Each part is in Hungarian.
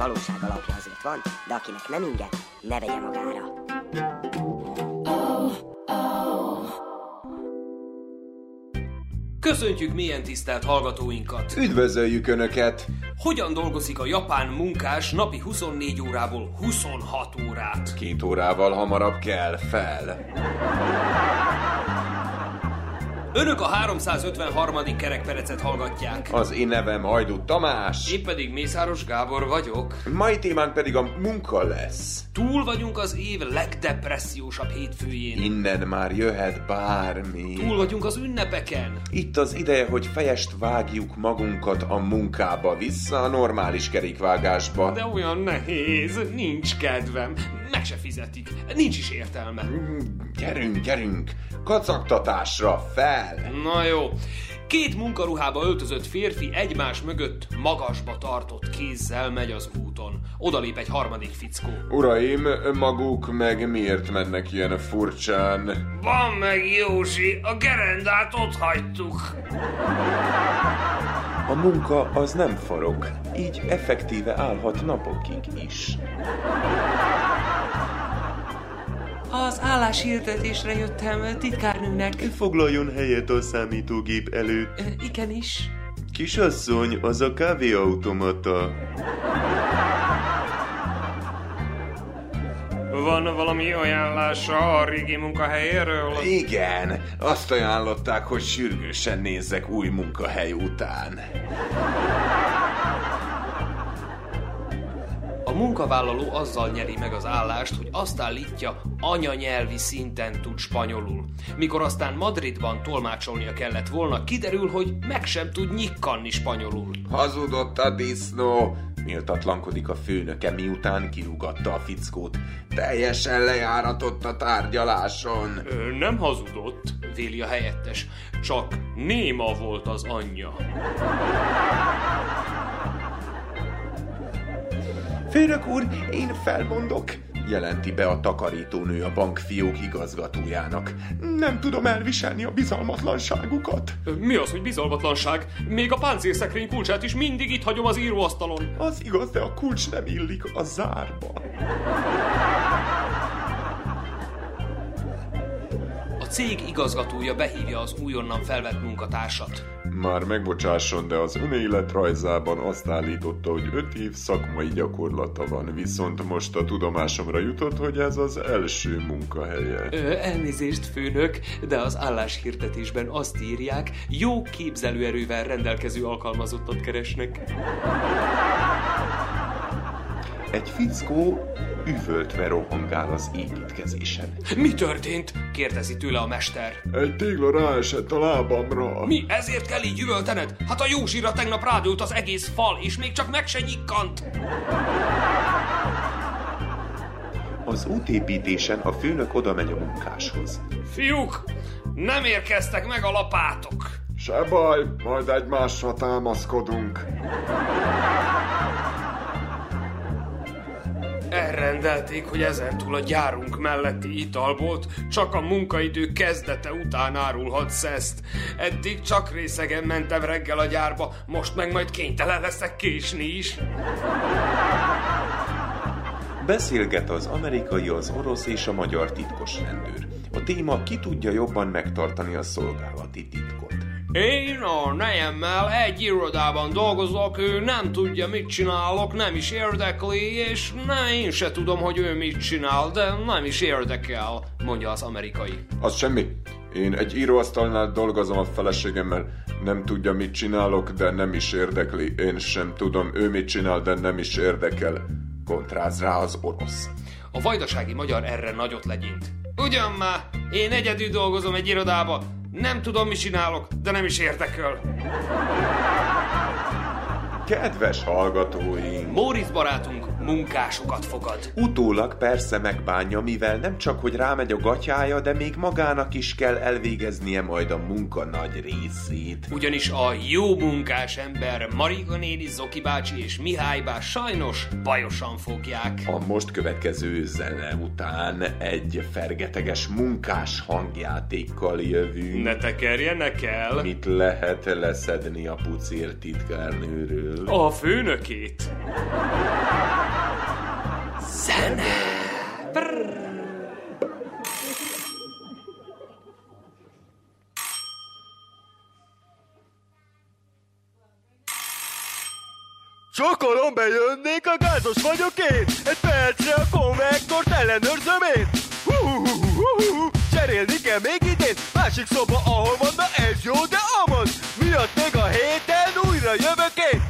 valóság alapja azért van, de akinek nem inge, ne vegye magára. Köszöntjük milyen tisztelt hallgatóinkat! Üdvözöljük Önöket! Hogyan dolgozik a japán munkás napi 24 órából 26 órát? Két órával hamarabb kell fel. Önök a 353. kerekperecet hallgatják. Az én nevem Hajdú Tamás. Én pedig Mészáros Gábor vagyok. Mai témánk pedig a munka lesz. Túl vagyunk az év legdepressziósabb hétfőjén. Innen már jöhet bármi. Túl vagyunk az ünnepeken. Itt az ideje, hogy fejest vágjuk magunkat a munkába, vissza a normális kerékvágásba. De olyan nehéz, nincs kedvem. Meg se fizetik. Nincs is értelme. Gyerünk, gyerünk! Kacagtatásra fel! Na jó. Két munkaruhába öltözött férfi egymás mögött magasba tartott kézzel megy az úton. Odalép egy harmadik fickó. Uraim, maguk meg miért mennek ilyen furcsán? Van meg Józsi, a gerendát ott hagytuk. A munka az nem forog, így effektíve állhat napokig is. Az álláshirdetésre jöttem titkárnőnek. Foglaljon helyet a számítógép előtt. Ö, Igenis. Kisasszony, az a kávéautomata. Van valami ajánlása a régi munkahelyéről? Igen, azt ajánlották, hogy sürgősen nézzek új munkahely után. Munkavállaló azzal nyeri meg az állást, hogy azt állítja, anyanyelvi szinten tud spanyolul. Mikor aztán Madridban tolmácsolnia kellett volna, kiderül, hogy meg sem tud nyikkanni spanyolul. Hazudott a disznó! Méltatlankodik a főnöke, miután kirúgatta a fickót. Teljesen lejáratott a tárgyaláson. Ö, nem hazudott, véli a helyettes, csak néma volt az anyja. Főnök úr, én felmondok, jelenti be a takarítónő a bankfiók igazgatójának. Nem tudom elviselni a bizalmatlanságukat. Mi az, hogy bizalmatlanság? Még a páncélszekrény kulcsát is mindig itt hagyom az íróasztalon. Az igaz, de a kulcs nem illik a zárba. A cég igazgatója behívja az újonnan felvett munkatársat. Már megbocsásson, de az önéletrajzában azt állította, hogy öt év szakmai gyakorlata van, viszont most a tudomásomra jutott, hogy ez az első munkahelye. Ö, elnézést, főnök, de az álláshirdetésben azt írják, jó képzelőerővel rendelkező alkalmazottat keresnek. Egy fickó üvöltve rohangál az építkezésen. Mi történt? kérdezi tőle a mester. Egy tégla ráesett a lábamra. Mi ezért kell így üvöltened? Hát a Józsira tegnap rádült az egész fal, és még csak meg se nyikkant. Az útépítésen a főnök oda megy a munkáshoz. Fiúk, nem érkeztek meg a lapátok. Se baj, majd egymásra támaszkodunk. Elrendelték, hogy ezentúl a gyárunk melletti italbolt csak a munkaidő kezdete után árulhat szeszt. Eddig csak részegen mentem reggel a gyárba, most meg majd kénytelen leszek késni is. Beszélget az amerikai, az orosz és a magyar titkos rendőr. A téma ki tudja jobban megtartani a szolgálati titkot. Én a nejemmel egy irodában dolgozok, ő nem tudja, mit csinálok, nem is érdekli, és ne, én se tudom, hogy ő mit csinál, de nem is érdekel, mondja az amerikai. Az semmi. Én egy íróasztalnál dolgozom a feleségemmel. Nem tudja, mit csinálok, de nem is érdekli. Én sem tudom, ő mit csinál, de nem is érdekel. Kontráz rá az orosz. A vajdasági magyar erre nagyot legyint. Ugyan már, én egyedül dolgozom egy irodába, nem tudom, mit csinálok, de nem is érdekel. Kedves hallgatóink! Móricz barátunk munkásokat fogad. Utólag persze megbánja, mivel nem csak, hogy rámegy a gatyája, de még magának is kell elvégeznie majd a munka nagy részét. Ugyanis a jó munkás ember Mariga néni, Zoki bácsi és Mihály bá sajnos bajosan fogják. A most következő zene után egy fergeteges munkás hangjátékkal jövünk. Ne tekerjenek el! Mit lehet leszedni a pucér titkárnőről? A főnökét! Zene! Sokolom bejönnék, a gázos vagyok én. Egy percre a konvektort ellenőrzöm én. Hú, hú, hú, hú, hú. Cserélni kell még idén. Másik szoba, ahol van, na ez jó, de amaz. Miatt még a héten újra jövök én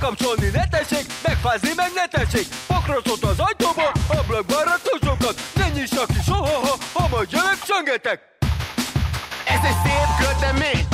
Bekapcsolni ne tessék, megfázni meg ne tessék. Pakrocot az ajtóba, ablakban ratósokat Ne nyissak ki soha, ha, ha majd jövök, csöngetek. Ez egy szép kötemény,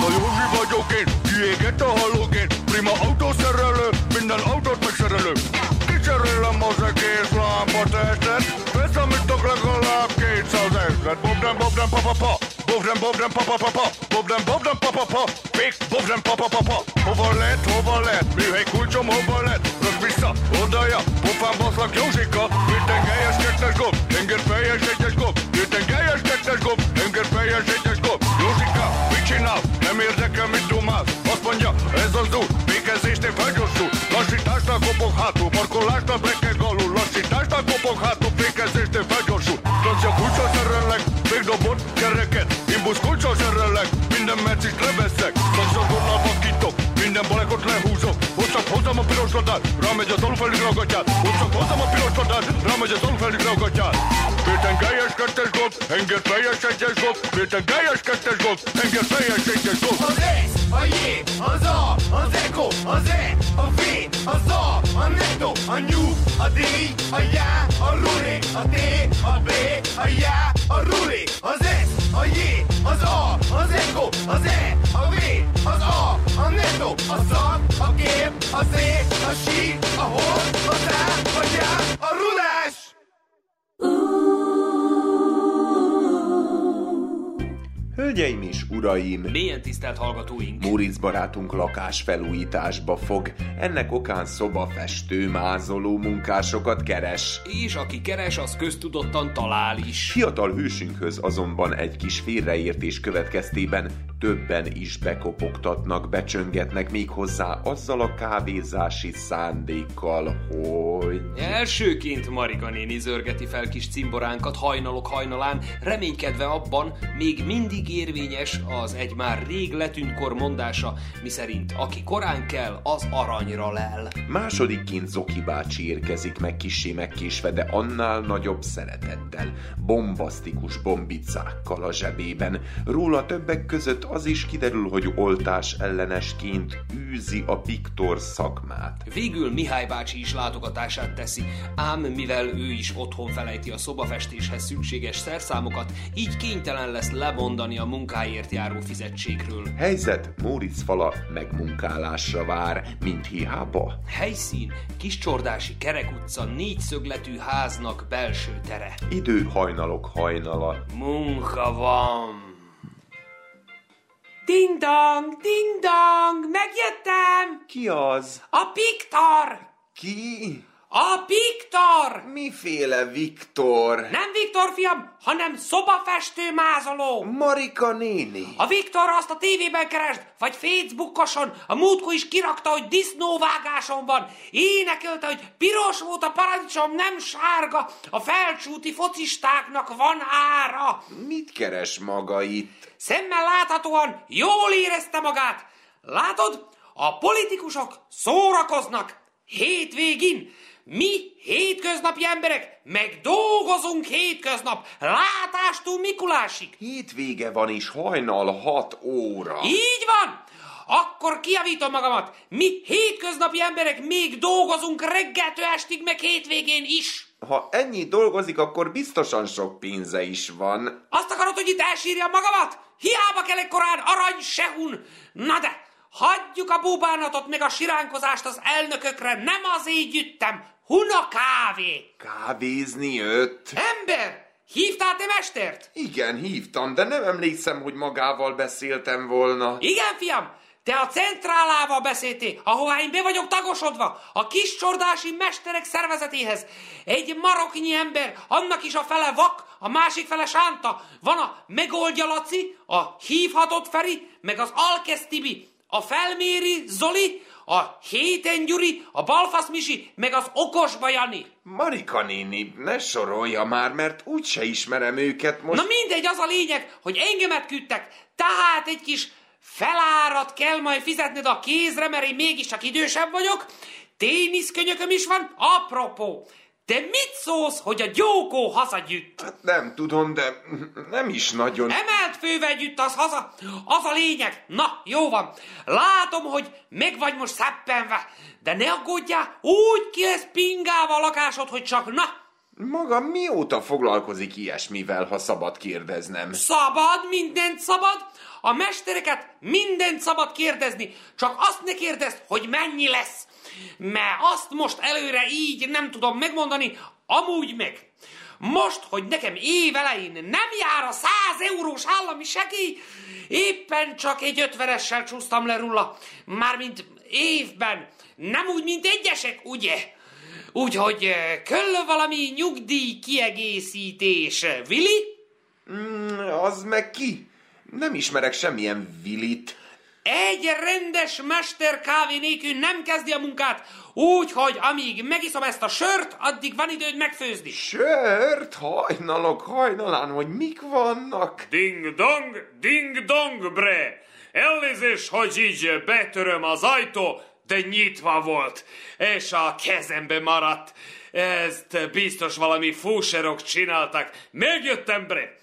A Józsi vagyok én, kiégett a halógén Prima autószerelő, minden autót megszerelő. Kicserélem az egész lámpatestet tudok legalább 200 ezret. Bobden, bobden, pa, pa, pa. Bobden, bobden, pa, pa, pa, pa. Bobden, bobden, pa, pa, pa. Még bobden, pa, pa, pa, pa. Hova lett, hova lett? Műhely Rámegy az alulfeldig ragatyát Hogy csak hozzam a piros ladát Rámegy az alulfeldig ragatyát Péten gályes kettes gomb Henger fejes egyes gomb Péten gályes kettes gomb Henger fejes egyes gomb Az S, a J, az A, az Eko, az E, a V, az A, a Netto, a New, a D, a Já, a Ruli, a T, a B, a Já, a Ruli, az S, a J, az A, az Eko, az E, a V, az A, a Netto, a Szak, a Kép, a Z, a Sí, a Hol, az Á, a Já, a Rulás! Hölgyeim és uraim, Mélyen tisztelt hallgatóink! Móricz barátunk lakás felújításba fog, ennek okán szobafestő, mázoló munkásokat keres. És aki keres, az köztudottan talál is. Fiatal hősünkhöz azonban egy kis félreértés következtében többen is bekopogtatnak, becsöngetnek még hozzá azzal a kávézási szándékkal, hogy... Elsőként Marika néni zörgeti fel kis cimboránkat hajnalok hajnalán, reménykedve abban még mindig érvényes az egy már rég letűnt kor mondása, miszerint aki korán kell, az aranyra lel. Másodikként Zoki bácsi érkezik meg kissé megkésve, de annál nagyobb szeretettel, bombasztikus bombicákkal a zsebében. Róla többek között az is kiderül, hogy oltás ellenesként űzi a Viktor szakmát. Végül Mihály bácsi is látogatását teszi, ám mivel ő is otthon felejti a szobafestéshez szükséges szerszámokat, így kénytelen lesz lemondani a munkáért járó fizetségről. Helyzet, Móricz fala megmunkálásra vár, mint hiába. Helyszín, Kiscsordási Kerek utca négyszögletű háznak belső tere. Idő hajnalok hajnala. Munka van. Ding-dong, ding-dong, megjöttem! Ki az? A Piktor! Ki? A Piktor! Miféle Viktor? Nem Viktor fiam, hanem szobafestő mázoló! Marika néni. A Viktor azt a tévében keresd, vagy Facebookoson, a múltkor is kirakta, hogy disznóvágáson van. Énekelte, hogy piros volt a paradicsom, nem sárga, a felcsúti focistáknak van ára. Mit keres maga itt? Szemmel láthatóan jól érezte magát. Látod, a politikusok szórakoznak. Hétvégin mi hétköznapi emberek meg dolgozunk hétköznap, látástól Mikulásig. Hétvége van és hajnal hat óra. Így van! Akkor kiavítom magamat. Mi hétköznapi emberek még dolgozunk reggeltől estig, meg hétvégén is. Ha ennyi dolgozik, akkor biztosan sok pénze is van. Azt akarod, hogy itt elsírjam magamat? Hiába kell korán arany sehun. Na de, hagyjuk a búbánatot meg a siránkozást az elnökökre, nem azért jöttem. Huna kávé. Kávézni jött? Ember, hívtál te mestert? Igen, hívtam, de nem emlékszem, hogy magával beszéltem volna. Igen, fiam, te a centrálával beszéltél, ahová én be vagyok tagosodva, a kis csordási mesterek szervezetéhez. Egy maroknyi ember, annak is a fele vak, a másik fele sánta. Van a megoldja Laci, a hívhatott Feri, meg az Alkesz Tibi, a felméri Zoli, a héten Gyuri, a balfasz Misi, meg az okosba Jani. Marika néni, ne sorolja már, mert úgyse ismerem őket most. Na mindegy, az a lényeg, hogy engemet küldtek, tehát egy kis felárat kell majd fizetned a kézre, mert én mégiscsak idősebb vagyok. Téniszkönyököm is van, apropó. Te mit szólsz, hogy a gyókó hazagyütt? Hát nem tudom, de nem is nagyon. Emelt fővel gyütt az haza. Az a lényeg. Na, jó van. Látom, hogy meg vagy most szeppenve. De ne aggódjál, úgy ki lesz pingálva a lakásod, hogy csak na. Maga mióta foglalkozik ilyesmivel, ha szabad kérdeznem? Szabad, mindent szabad. A mestereket mindent szabad kérdezni. Csak azt ne kérdezd, hogy mennyi lesz. Mert azt most előre így nem tudom megmondani, amúgy meg. Most, hogy nekem év elején nem jár a 100 eurós állami segély, éppen csak egy ötvenessel csúsztam le rulla. Mármint évben, nem úgy, mint egyesek, ugye? Úgyhogy eh, köll valami nyugdíj kiegészítés. Vili? Mm, az meg ki? Nem ismerek semmilyen vilit. Egy rendes mester kávé nélkül nem kezdi a munkát, úgy, hogy amíg megiszom ezt a sört, addig van időd megfőzni. Sört? Hajnalok hajnalán, hogy mik vannak? Ding-dong, ding-dong, bre! Elnézést, hogy így betöröm az ajtó, de nyitva volt, és a kezembe maradt. Ezt biztos valami fúserok csináltak. Megjöttem, bre!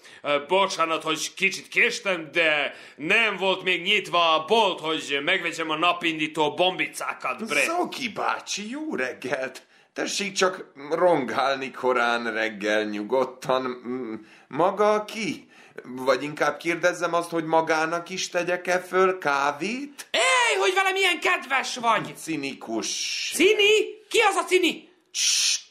Bocsánat, hogy kicsit késtem, de nem volt még nyitva a bolt, hogy megvegyem a napindító bombicákat, bre. Zoki bácsi, jó reggelt! Tessék csak rongálni korán reggel nyugodtan. Maga ki? Vagy inkább kérdezzem azt, hogy magának is tegyek-e föl kávét? Éj, hogy vele milyen kedves vagy! Cinikus. Cini? Ki az a cini?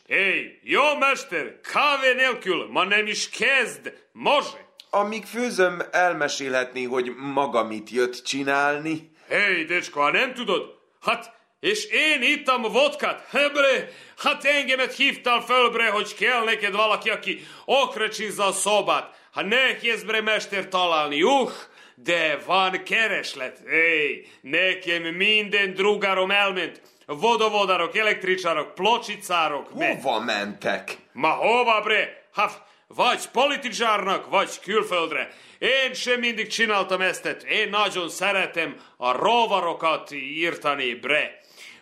Hé, jó mester, kávé nélkül ma nem is kezd, može. Amíg főzöm, elmesélhetné, hogy maga mit jött csinálni? Hé, decsko, a nem tudod? Hát, és én ittam vodkát, he bre, hát engemet hívtál föl, bre, hogy kell neked valaki, aki okrecsizza a szobát. Hát nehéz, bre, mester találni, uh, de van kereslet. Hé, nekem minden drugárom elment. Vodovodarok, električarok, pločicárok, me. Hova mentek? Ma hova, bre? Hát, vagy politizsárnak, vagy külföldre. Én sem mindig csináltam ezt, én nagyon szeretem a rovarokat írtani, bre.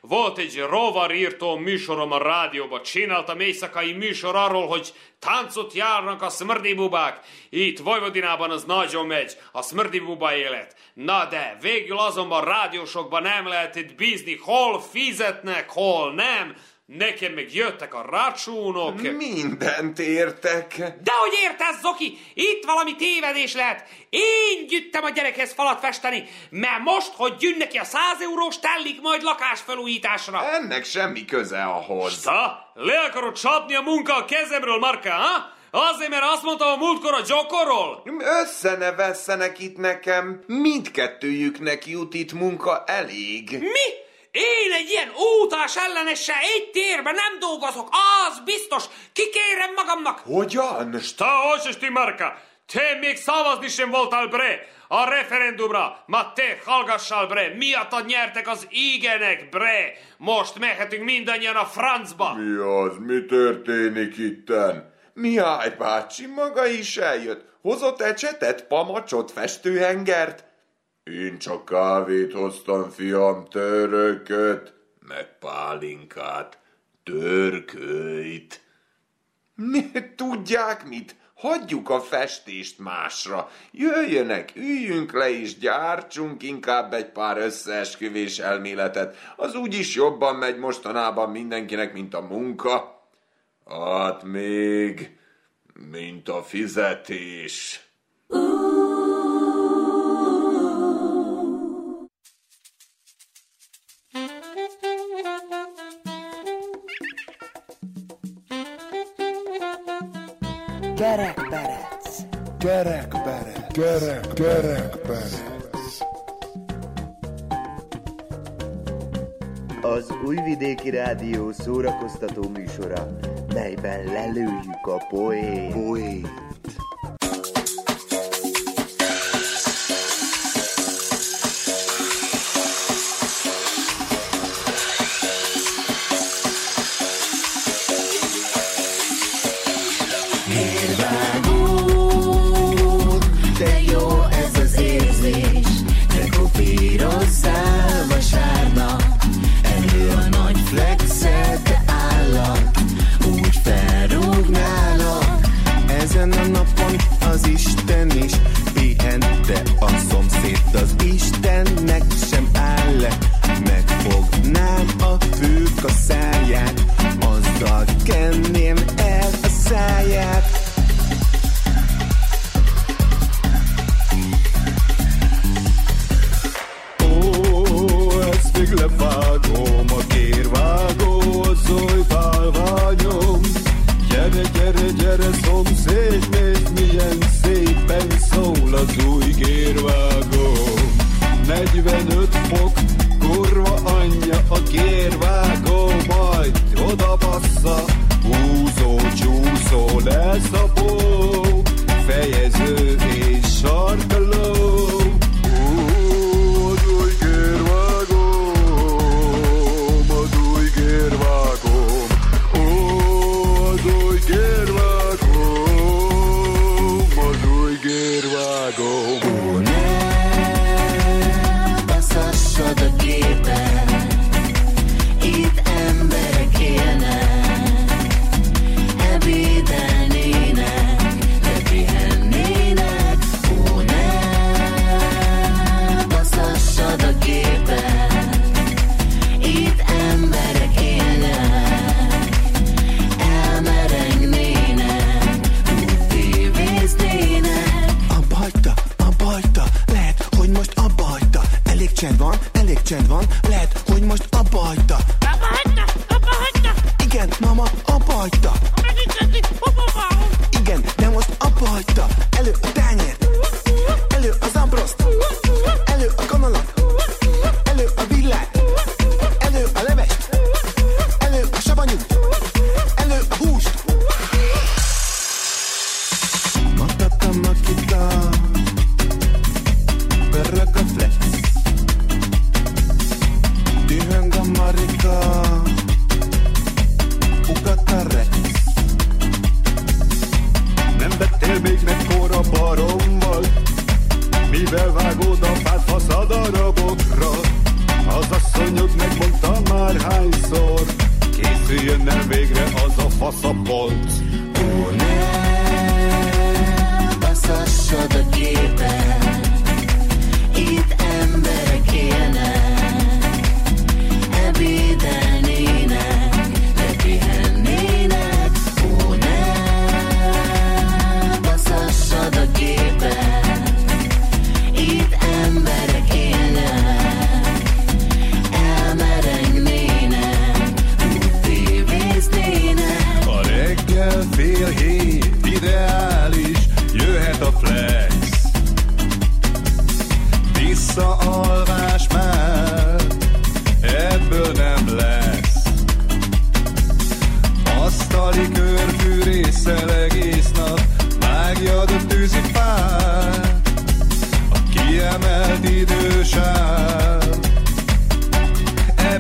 Volt egy rovarírtó műsorom a rádióba. Csináltam éjszakai műsor arról, hogy táncot járnak a smrdibubák. Itt Vojvodinában az nagyon megy, a smrdibuba élet. Na de, végül azonban rádiósokban nem lehet itt bízni, hol fizetnek, hol nem. Nekem meg jöttek a rácsónok. Mindent értek. De hogy értesz, Zoki? Itt valami tévedés lehet. Én gyűjtem a gyerekhez falat festeni, mert most, hogy gyűn neki a 100 eurós, tellik majd lakásfelújításra. Ennek semmi köze ahhoz. Te? Le akarod csapni a munka a kezemről, Marka, ha? Azért, mert azt mondtam a múltkor a gyokorról? Össze ne vesszenek itt nekem. Mindkettőjüknek jut itt munka elég. Mi? Én egy ilyen útás ellenessel egy térben nem dolgozok, az biztos, kikérem magamnak. Hogyan? Šta hoćeš ti, Marka? Te még szavazni sem voltál, bre! A referendumra! Ma te hallgassál, bre! Miattad nyertek az igenek, bre! Most mehetünk mindannyian a francba! Mi az? Mi történik itten? Mihály bácsi maga is eljött. Hozott ecsetet, pamacsot, festőhengert? Én csak kávét hoztam, fiam, törököt, meg pálinkát, törkölyt. Mi, tudják mit? Hagyjuk a festést másra. Jöjjönek, üljünk le és gyártsunk inkább egy pár összeesküvés elméletet. Az úgyis jobban megy mostanában mindenkinek, mint a munka. Hát még, mint a fizetés. Kerek, kerekperec. Az Újvidéki Rádió szórakoztató műsora, melyben lelőjük a poét. Poét. veines de tronc. Elég csend az a faszapolc Ó,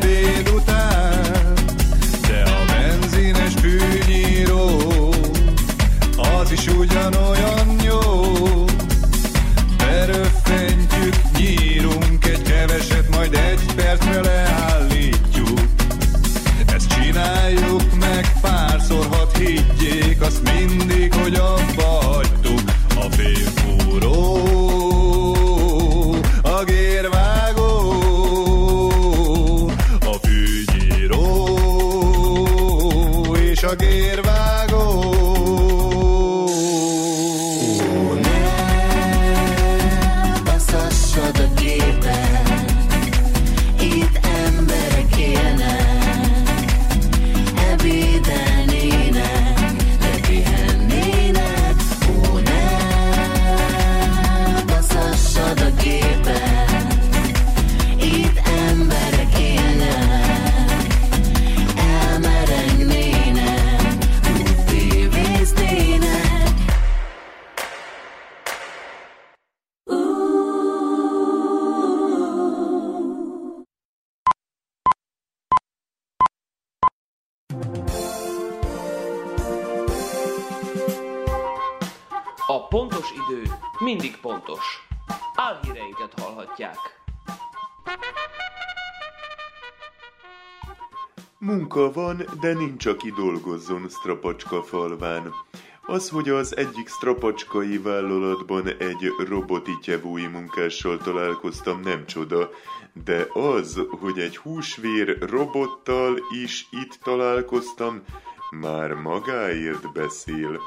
Ebéd után van, de nincs, aki dolgozzon Strapacska falván. Az, hogy az egyik strapacskai vállalatban egy robotityevói munkással találkoztam, nem csoda, de az, hogy egy húsvér robottal is itt találkoztam, már magáért beszél.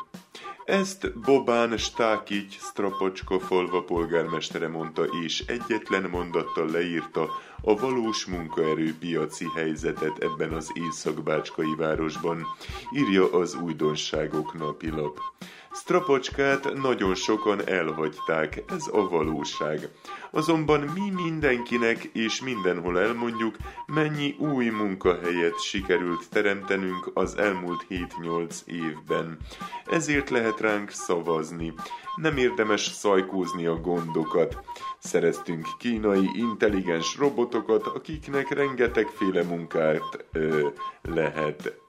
Ezt Bobán Stákics Strapocska falva polgármestere mondta, és egyetlen mondattal leírta a valós munkaerőpiaci helyzetet ebben az északbácskai városban, írja az Újdonságok napilap. Strapocskát nagyon sokan elhagyták, ez a valóság. Azonban mi mindenkinek és mindenhol elmondjuk, mennyi új munkahelyet sikerült teremtenünk az elmúlt 7-8 évben. Ezért lehet ránk szavazni. Nem érdemes szajkózni a gondokat. Szereztünk kínai intelligens robotokat, akiknek rengetegféle munkát ö, lehet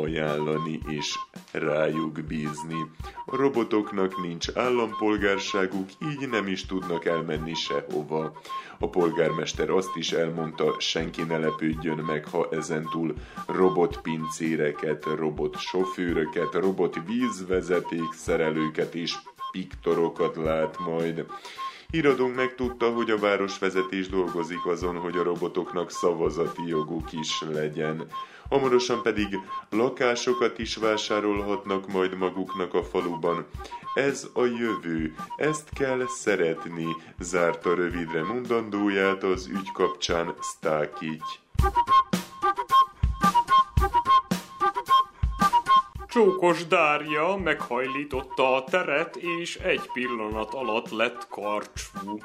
ajánlani és rájuk bízni. A robotoknak nincs állampolgárságuk, így nem is tudnak elmenni sehova. A polgármester azt is elmondta, senki ne lepődjön meg, ha ezentúl robotpincéreket, robotsofőröket, szerelőket és piktorokat lát majd. Híradónk megtudta, hogy a városvezetés dolgozik azon, hogy a robotoknak szavazati joguk is legyen. Hamarosan pedig lakásokat is vásárolhatnak majd maguknak a faluban. Ez a jövő, ezt kell szeretni, zárta rövidre mondandóját az ügy kapcsán Stákics. Csókos Dária meghajlította a teret, és egy pillanat alatt lett karcsú.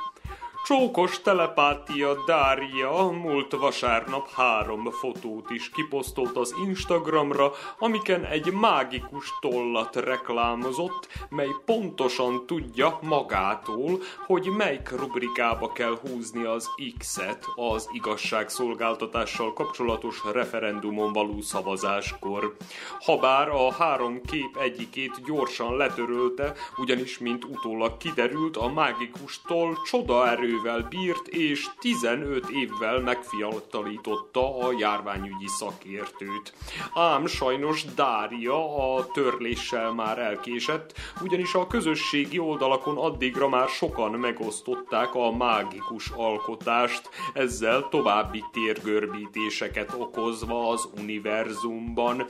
Csókos telepátia Dária múlt vasárnap három fotót is kiposztolt az Instagramra, amiken egy mágikus tollat reklámozott, mely pontosan tudja magától, hogy melyik rubrikába kell húzni az X-et az igazságszolgáltatással kapcsolatos referendumon való szavazáskor. Habár a három kép egyikét gyorsan letörölte, ugyanis mint utólag kiderült, a mágikus toll csodaerő erővel bírt, és 15 évvel megfiatalította a járványügyi szakértőt. Ám sajnos Dária a törléssel már elkésett, ugyanis a közösségi oldalakon addigra már sokan megosztották a mágikus alkotást, ezzel további térgörbítéseket okozva az univerzumban,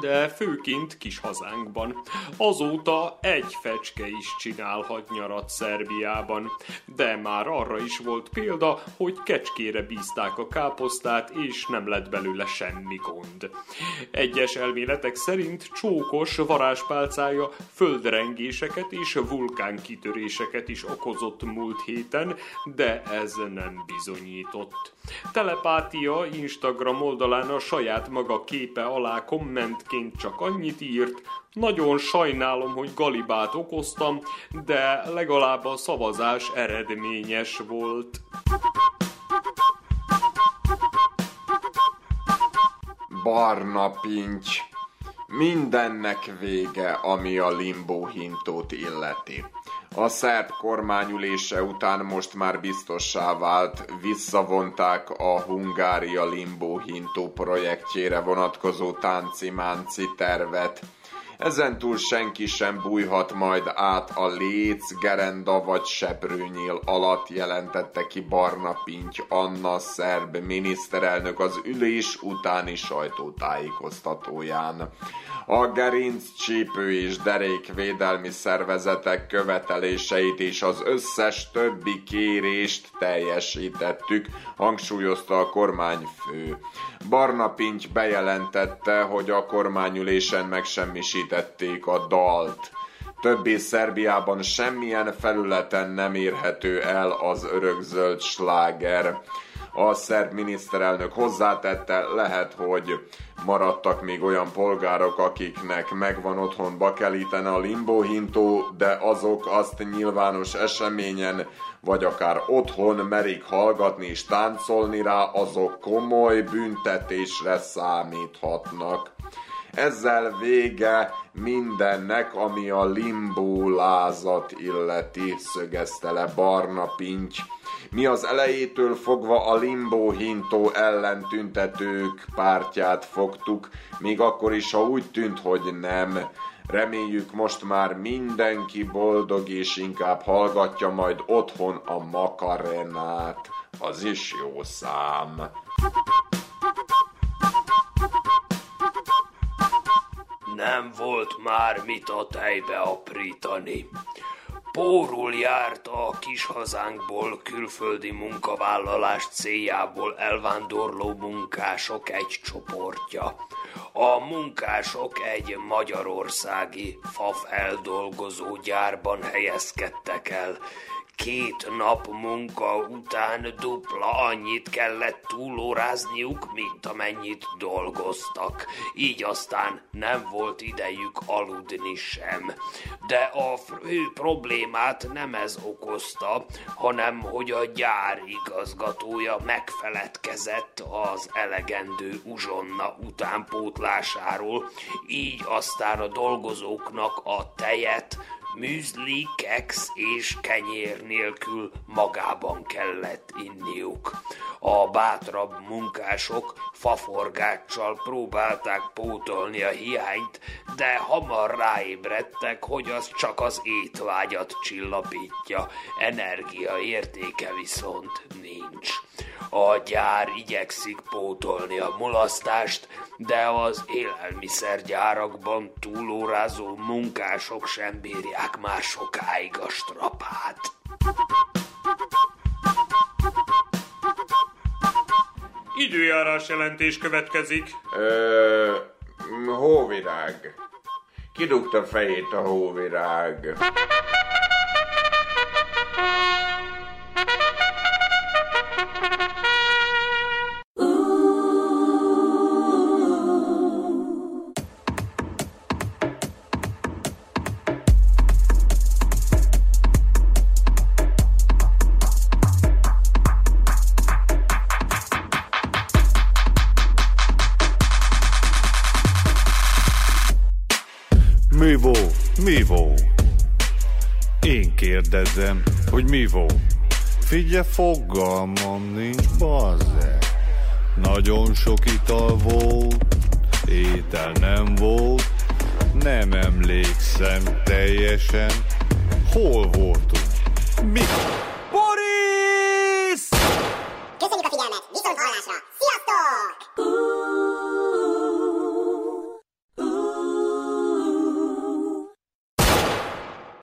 de főként kis hazánkban. Azóta egy fecske is csinálhat nyarat Szerbiában, de már arra is volt példa, hogy kecskére bízták a káposztát, és nem lett belőle semmi gond. Egyes elméletek szerint csókos varázspálcája földrengéseket és vulkánkitöréseket is okozott múlt héten, de ez nem bizonyított. Telepátia Instagram oldalán a saját maga képe alá kommentként csak annyit írt, nagyon sajnálom, hogy galibát okoztam, de legalább a szavazás eredményes volt. Barna pinty. Mindennek vége, ami a limbo hintót illeti. A szerb kormányülése után most már biztossá vált, visszavonták a Hungária Limbo Hintó projektjére vonatkozó tánci-mánci tervet. Ezentúl senki sem bújhat majd át a léc, gerenda vagy seprőnyíl alatt jelentette ki Barna Pinty Anna szerb miniszterelnök az ülés utáni sajtótájékoztatóján. A gerinc, csípő és derékvédelmi szervezetek követeléseit és az összes többi kérést teljesítettük, hangsúlyozta a kormányfő. Barna Pinty bejelentette, hogy a kormányülésen megsemmisítették a dalt. Többé Szerbiában semmilyen felületen nem érhető el az örökzöld sláger. A szerb miniszterelnök hozzátette, lehet, hogy maradtak még olyan polgárok, akiknek megvan otthon bakeliten a limbóhintó, de azok azt nyilvános eseményen, vagy akár otthon merik hallgatni és táncolni rá, azok komoly büntetésre számíthatnak. Ezzel vége mindennek, ami a limbólázat illeti, szögezte le Barna Pinty. Mi az elejétől fogva a Limbo Hintó ellen tüntetők pártját fogtuk, még akkor is, ha úgy tűnt, hogy nem. Reméljük most már mindenki boldog és inkább hallgatja majd otthon a Makarenát. Az is jó szám. Nem volt már mit a tejbe aprítani. Pórul járt a kis hazánkból külföldi munkavállalás céljából elvándorló munkások egy csoportja. A munkások egy magyarországi fafeldolgozó gyárban helyezkedtek el, Két nap munka után dupla annyit kellett túlórázniuk, mint amennyit dolgoztak. Így aztán nem volt idejük aludni sem. De a fő problémát nem ez okozta, hanem hogy a gyár igazgatója megfeledkezett az elegendő uzsonna utánpótlásáról, így aztán a dolgozóknak a tejet, műzli, keks és kenyér nélkül magában kellett inniuk. A bátrabb munkások faforgáccsal próbálták pótolni a hiányt, de hamar ráébredtek, hogy az csak az étvágyat csillapítja, energia értéke viszont nincs. A gyár igyekszik pótolni a mulasztást, de az élelmiszergyárakban túlórázó munkások sem bírják már sokáig a strapát. Időjárás jelentés következik. Ö, hóvirág. Kidugta fejét a hóvirág. Kérdezem, hogy mi volt? Figyelj, fogalmam nincs, bazze. Nagyon sok ital volt, étel nem volt, nem emlékszem teljesen. Hol voltunk? Mikor?